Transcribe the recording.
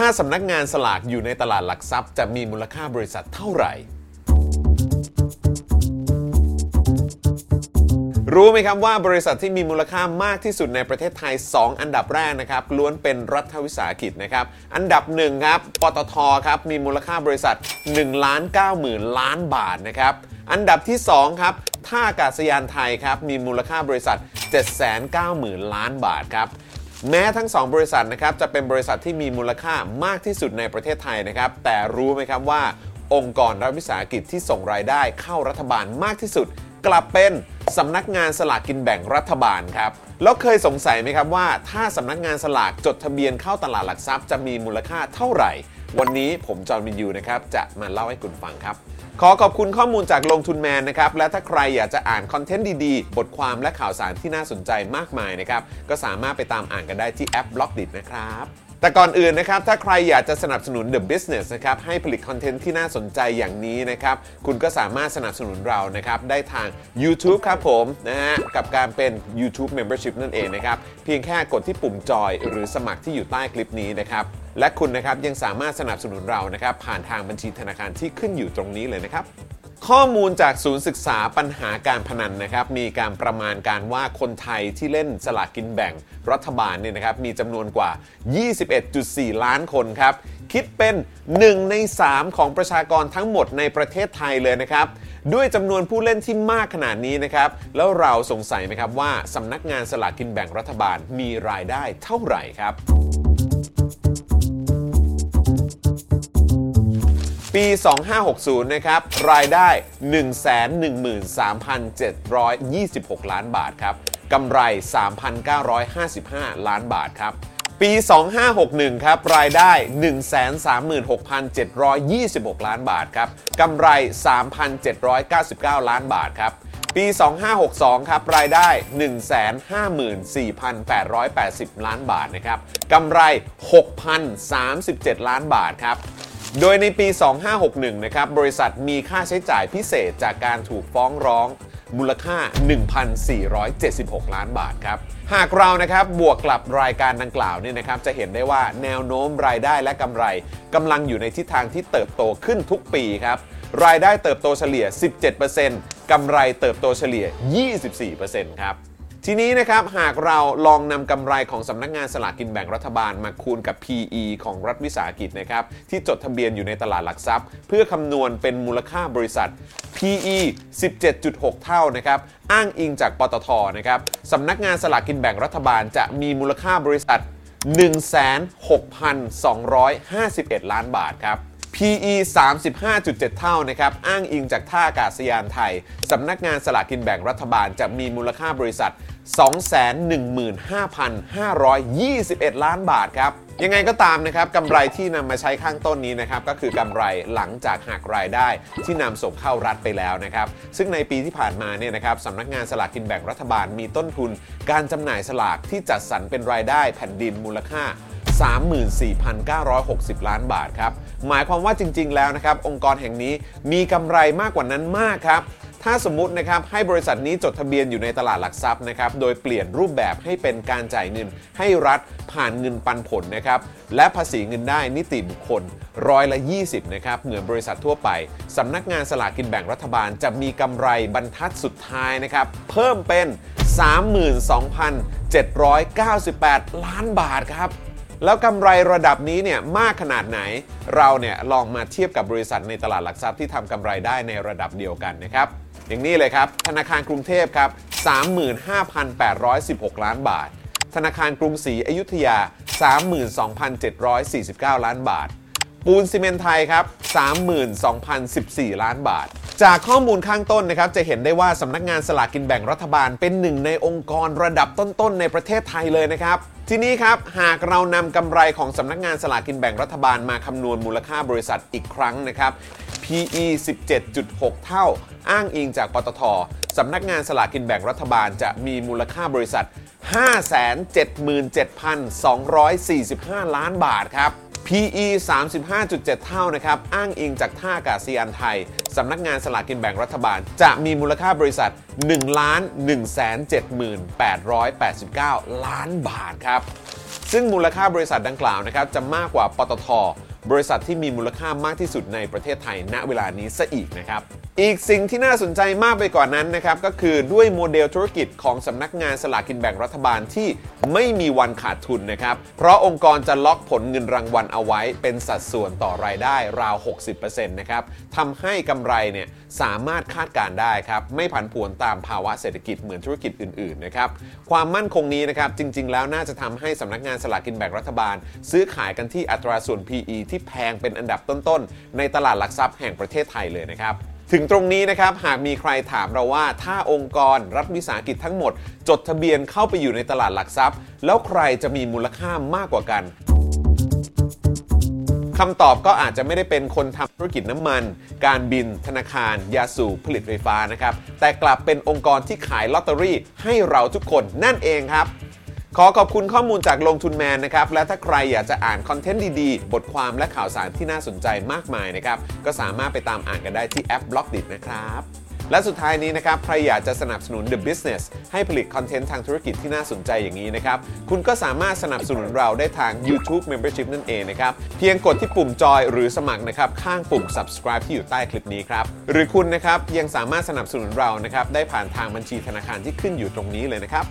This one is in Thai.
ถ้าสำนักงานสลากอยู่ในตลาดหลักทรัพย์ จะมีมูลค่าบริษัทเท่าไหร่ รู้ไหมครับว่าบริษัทที่มีมูลค่ามากที่สุดในประเทศไทย 2 อันดับแรกนะครับ ล้วนเป็นรัฐวิสาหกิจนะครับ อันดับหนึ่งครับปตทครับมีมูลค่าบริษัท1ล้าน9หมื่นล้านบาทนะครับอันดับที่ 2 ครับท่าอากาศยานไทยครับมีมูลค่าบริษัท 790,000 ล้านบาทครับ แม้ทั้ง 2 บริษัทนะครับจะเป็นบริษัทที่มีมูลค่ามากที่สุดในประเทศไทยนะครับ แต่รู้ไหมครับว่า องค์กรรัฐวิสาหกิจที่ส่งรายได้เข้ารัฐบาลมากที่สุด กลับเป็นสำนักงานสลากกินแบ่งรัฐบาลครับแล้วเคยสงสัยไหมครับว่า ถ้าสำนักงานสลากจดทะเบียนเข้าตลาดหลักทรัพย์จะมีมูลค่าเท่าไหร่ วันนี้ผมจอห์นวินยูนะครับจะมาเล่าให้คุณฟังครับ ขอขอบคุณข้อมูลจากลงทุนแมนนะครับ และถ้าใครอยากจะอ่านคอนเทนต์ดีๆ บทความและข่าวสารที่น่าสนใจมากมายนะครับ ก็สามารถไปตามอ่านกันได้ที่แอป Blockdit นะครับแต่ก่อนอื่นนะครับ ถ้าใครอยากจะสนับสนุน The Business นะครับ ให้ผลิตคอนเทนต์ที่น่าสนใจอย่างนี้นะครับ คุณก็สามารถสนับสนุนเรานะครับ ได้ทาง YouTube ครับผมนะฮะกับการเป็น YouTube Membership นั่นเองนะครับ เพียงแค่กดที่ปุ่มจอยหรือสมัครที่อยู่ใต้คลิปนี้นะครับ และคุณนะครับยังสามารถสนับสนุนเรานะครับผ่านทางบัญชีธนาคารที่ขึ้นอยู่ตรงนี้เลยนะครับ ข้อมูลจากศูนย์ศึกษาปัญหาการพนันนะครับ มีการประมาณการว่าคนไทยที่เล่นสลากกินแบ่งรัฐบาลเนี่ยนะครับมีจำนวนกว่า 21.4 ล้านคนครับ คิดเป็น 1 ใน 3 ของประชากรทั้งหมดในประเทศไทยเลยนะครับด้วยจำนวนผู้เล่นที่มากขนาดนี้นะครับ แล้วเราสงสัยไหมครับว่าสำนักงานสลากกินแบ่งรัฐบาลมีรายได้เท่าไหร่ครับ ปี 2560 นะครับ รายได้ 113,726 ล้านบาทครับ กำไร 3,955 ล้านบาทครับ ปี 2561 ครับ รายได้ 136,726 ล้านบาทครับ กำไร 3,799 ล้านบาทครับปี 2562 ครับ รายได้ 154,880 ล้านบาทนะครับ กำไร 6,037 ล้านบาทครับ โดยในปี 2561 นะครับ บริษัทมีค่าใช้จ่ายพิเศษจากการถูกฟ้องร้องมูลค่า 1,476 ล้านบาทครับ หากเรานะครับบวกกลับรายการดังกล่าวเนี่ยนะครับ จะเห็นได้ว่าแนวโน้มรายได้และกำไรกำลังอยู่ในทิศทางที่เติบโตขึ้นทุกปีครับ รายได้เติบโตเฉลี่ย 17%กำไรเติบโตเฉลี่ย 24%ครับ ทีนี้นะครับหากเราลองนำกำไรของสำนักงานสลากกินแบ่งรัฐบาลมาคูณกับ PE ของรัฐวิสาหกิจนะครับที่จดทะเบียนอยู่ในตลาดหลักทรัพย์ เพื่อคำนวณเป็นมูลค่าบริษัท PE 17.6 เท่านะครับอ้างอิงจากปตทนะครับสำนักงานสลากกินแบ่งรัฐบาลจะมีมูลค่าบริษัท 16,251 ล้านบาทครับ PE 35.7 เท่านะครับ อ้างอิงจากท่าอากาศยานไทย สำนักงานสลากกินแบ่งรัฐบาลจะมีมูลค่าบริษัท 215,521 ล้านบาทครับ ยังไงก็ตามนะครับกำไรที่นำมาใช้ข้างต้นนี้นะครับ ก็คือกำไรหลังจากหักรายได้ที่นำส่งเข้ารัฐไปแล้วนะครับ ซึ่งในปีที่ผ่านมาเนี่ยนะครับสำนักงานสลากกินแบ่งรัฐบาลมีต้นทุน การจำหน่ายสลากที่จัดสรรเป็นรายได้แผ่นดินมูลค่า34,960 ล้านบาทครับ หมายความว่าจริง ๆ แล้วนะครับ องค์กรแห่งนี้มีกำไรมากกว่านั้นมากครับ ถ้าสมมุตินะครับให้บริษัทนี้จดทะเบียนอยู่ในตลาดหลักทรัพย์นะครับโดยเปลี่ยนรูปแบบให้เป็นการจ่ายเงินให้รัฐผ่านเงินปันผลนะครับและภาษีเงินได้นิติบุคคลร้อยละ 20นะครับเหมือนบริษัททั่วไปสำนักงานสลากกินแบ่งรัฐบาลจะมีกำไรบรรทัดสุดท้ายนะครับเพิ่มเป็น 32,798 ล้านบาทครับแล้วกำไรระดับนี้เนี่ยมากขนาดไหน เราเนี่ยลองมาเทียบกับบริษัทในตลาดหลักทรัพย์ที่ทำกำไรได้ในระดับเดียวกันนะครับ อย่างนี้เลยครับ ธนาคารกรุงเทพครับ 35,816 ล้านบาท ธนาคารกรุงศรีอยุธยา 32,749 ล้านบาท ปูนซีเมนไทยครับ 32,014 ล้านบาท จากข้อมูลข้างต้นนะครับ จะเห็นได้ว่าสำนักงานสลากกินแบ่งรัฐบาลเป็นหนึ่งในองค์กรระดับต้นๆ ในประเทศไทยเลยนะครับทีนี้ครับ หากเรานำกำไรของสำนักงานสลากกินแบ่งรัฐบาลมาคำนวณมูลค่าบริษัทอีกครั้งนะครับ PE 17.6 เท่า อ้างอิงจากปตทสำนักงานสลากกินแบ่งรัฐบาลจะมีมูลค่าบริษัท 577,245 ล้านบาทครับ PE 35.7 เท่านะครับ อ้างอิงจากท่าอากาศยานไทย สำนักงานสลากกินแบ่งรัฐบาล จะมีมูลค่าบริษัท 1 1 7 8 8 9 ล้านบาทครับ ซึ่งมูลค่าบริษัทดังกล่าวนะครับ จะมากกว่าปตท บริษัทที่มีมูลค่ามากที่สุดในประเทศไทย ณเวลานี้ซะอีกนะครับ อีกสิ่งที่น่าสนใจมากไปกว่านั้นนะครับ ก็คือด้วยโมเดลธุรกิจของสำนักงานสลากกินแบ่งรัฐบาลที่ไม่มีวันขาดทุนนะครับ เพราะองค์กรจะล็อกผลเงินรางวัลเอาไว้เป็นสัดส่วนต่อรายได้ราว 60%นะครับทำให้กำไรเนี่ยสามารถคาดการได้ครับไม่ผันผวนตามภาวะเศรษฐกิจเหมือนธุรกิจอื่นๆนะครับความมั่นคงนี้นะครับจริง ๆ แล้วน่าจะทำให้สำนักงานสลากกินแบ่งรัฐบาล ซื้อขายกันที่อัตราส่วน PE ที่ที่แพงเป็นอันดับต้นๆ ในตลาดหลักทรัพย์แห่งประเทศไทยเลยนะครับ ถึงตรงนี้นะครับ หากมีใครถามเราว่าถ้าองค์กรรัฐวิสาหกิจทั้งหมด จดทะเบียนเข้าไปอยู่ในตลาดหลักทรัพย์ แล้วใครจะมีมูลค่ามากกว่ากันคำตอบก็อาจจะไม่ได้เป็นคนทำธุรกิจน้ำมัน การบิน ธนาคาร ยาสูบผลิตไฟฟ้านะครับ แต่กลับเป็นองค์กรที่ขายลอตเตอรี่ให้เราทุกคนนั่นเองครับ ขอขอบคุณข้อมูลจากลงทุนแมนนะครับ และถ้าใครอยากจะอ่านคอนเทนต์ดีๆ บทความและข่าวสารที่น่าสนใจมากมายนะครับ ก็สามารถไปตามอ่านกันได้ที่แอป Blockdit นะครับและสุดท้ายนี้นะครับ ใครอยากจะสนับสนุน The Business ให้ผลิตคอนเทนต์ทางธุรกิจที่น่าสนใจอย่างนี้นะครับ คุณก็สามารถสนับสนุนเราได้ทาง YouTube Membership นั่นเองนะครับ เพียงกดที่ปุ่มจอยหรือสมัครนะครับ ข้างปุ่ม subscribe ที่อยู่ใต้คลิปนี้ครับ หรือคุณนะครับยังสามารถสนับสนุนเรานะครับได้ผ่านทางบัญชีธนาคารที่ขึ้นอยู่ตรงนี้เลยนะครับ